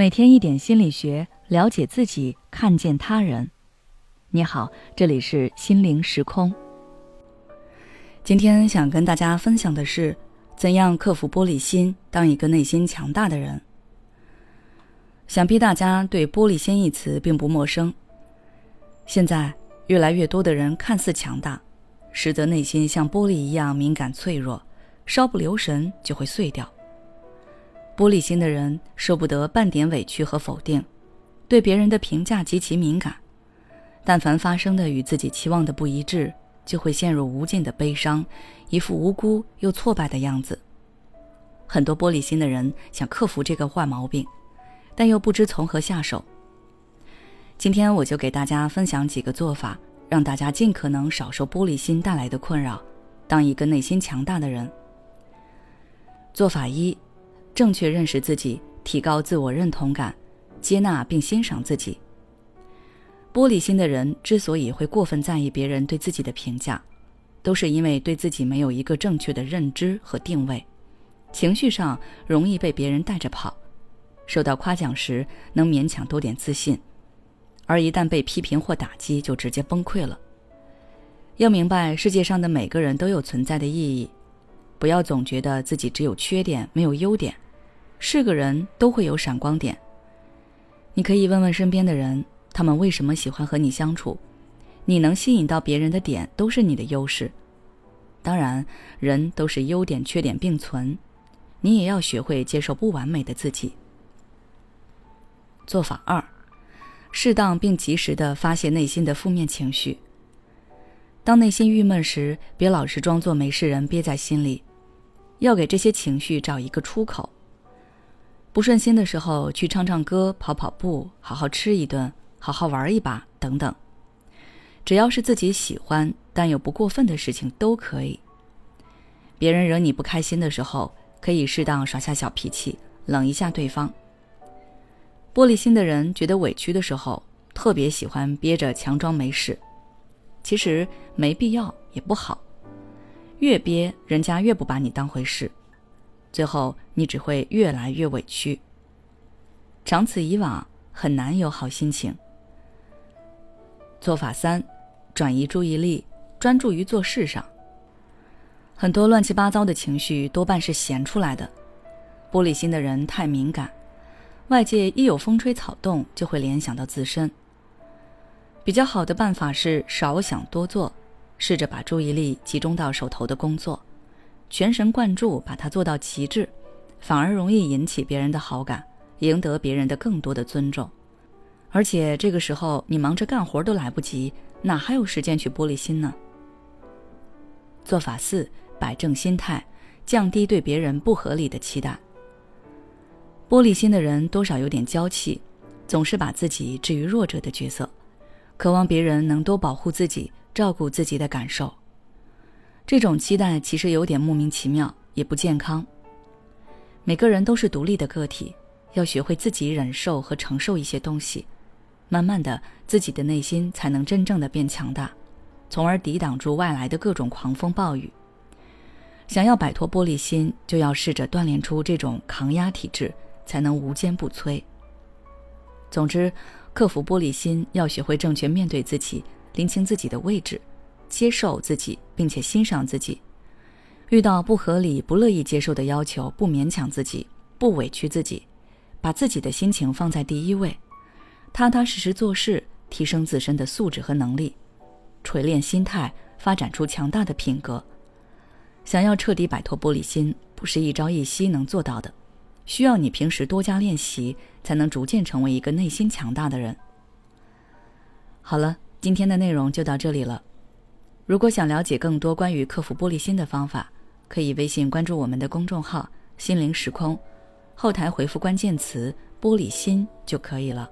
每天一点心理学，了解自己，看见他人。你好，这里是心灵时空。今天想跟大家分享的是，怎样克服玻璃心，当一个内心强大的人。想必大家对“玻璃心”一词并不陌生。现在越来越多的人看似强大，实则内心像玻璃一样敏感脆弱，稍不留神就会碎掉。玻璃心的人受不得半点委屈和否定，对别人的评价极其敏感。但凡发生的与自己期望的不一致，就会陷入无尽的悲伤，一副无辜又挫败的样子。很多玻璃心的人想克服这个坏毛病，但又不知从何下手。今天我就给大家分享几个做法，让大家尽可能少受玻璃心带来的困扰，当一个内心强大的人。做法一。正确认识自己，提高自我认同感，接纳并欣赏自己。玻璃心的人之所以会过分在意别人对自己的评价，都是因为对自己没有一个正确的认知和定位，情绪上容易被别人带着跑，受到夸奖时能勉强多点自信，而一旦被批评或打击就直接崩溃了。要明白世界上的每个人都有存在的意义。不要总觉得自己只有缺点没有优点，是个人都会有闪光点。你可以问问身边的人，他们为什么喜欢和你相处？你能吸引到别人的点都是你的优势。当然，人都是优点缺点并存，你也要学会接受不完美的自己。做法二，适当并及时的发泄内心的负面情绪。当内心郁闷时，别老是装作没事人憋在心里。要给这些情绪找一个出口。不顺心的时候，去唱唱歌、跑跑步、好好吃一顿、好好玩一把等等，只要是自己喜欢但又不过分的事情都可以。别人惹你不开心的时候，可以适当耍下小脾气，冷一下对方。玻璃心的人觉得委屈的时候，特别喜欢憋着强装没事，其实没必要，也不好。越憋，人家越不把你当回事，最后你只会越来越委屈。长此以往，很难有好心情。做法三，转移注意力，专注于做事上。很多乱七八糟的情绪多半是闲出来的。玻璃心的人太敏感，外界一有风吹草动，就会联想到自身。比较好的办法是少想多做。试着把注意力集中到手头的工作，全神贯注把它做到极致，反而容易引起别人的好感，赢得别人的更多的尊重。而且这个时候你忙着干活都来不及，哪还有时间去玻璃心呢？做法四：摆正心态，降低对别人不合理的期待。玻璃心的人多少有点娇气，总是把自己置于弱者的角色，渴望别人能多保护自己。照顾自己的感受，这种期待其实有点莫名其妙，也不健康。每个人都是独立的个体，要学会自己忍受和承受一些东西，慢慢的，自己的内心才能真正的变强大，从而抵挡住外来的各种狂风暴雨。想要摆脱玻璃心，就要试着锻炼出这种抗压体质，才能无坚不摧。总之，克服玻璃心，要学会正确面对自己。拎清自己的位置，接受自己，并且欣赏自己。遇到不合理、不乐意接受的要求，不勉强自己，不委屈自己，把自己的心情放在第一位，踏踏实实做事，提升自身的素质和能力，锤炼心态，发展出强大的品格。想要彻底摆脱玻璃心，不是一朝一夕能做到的，需要你平时多加练习，才能逐渐成为一个内心强大的人。好了。今天的内容就到这里了。如果想了解更多关于克服玻璃心的方法，可以微信关注我们的公众号“心灵时空”，后台回复关键词“玻璃心”就可以了。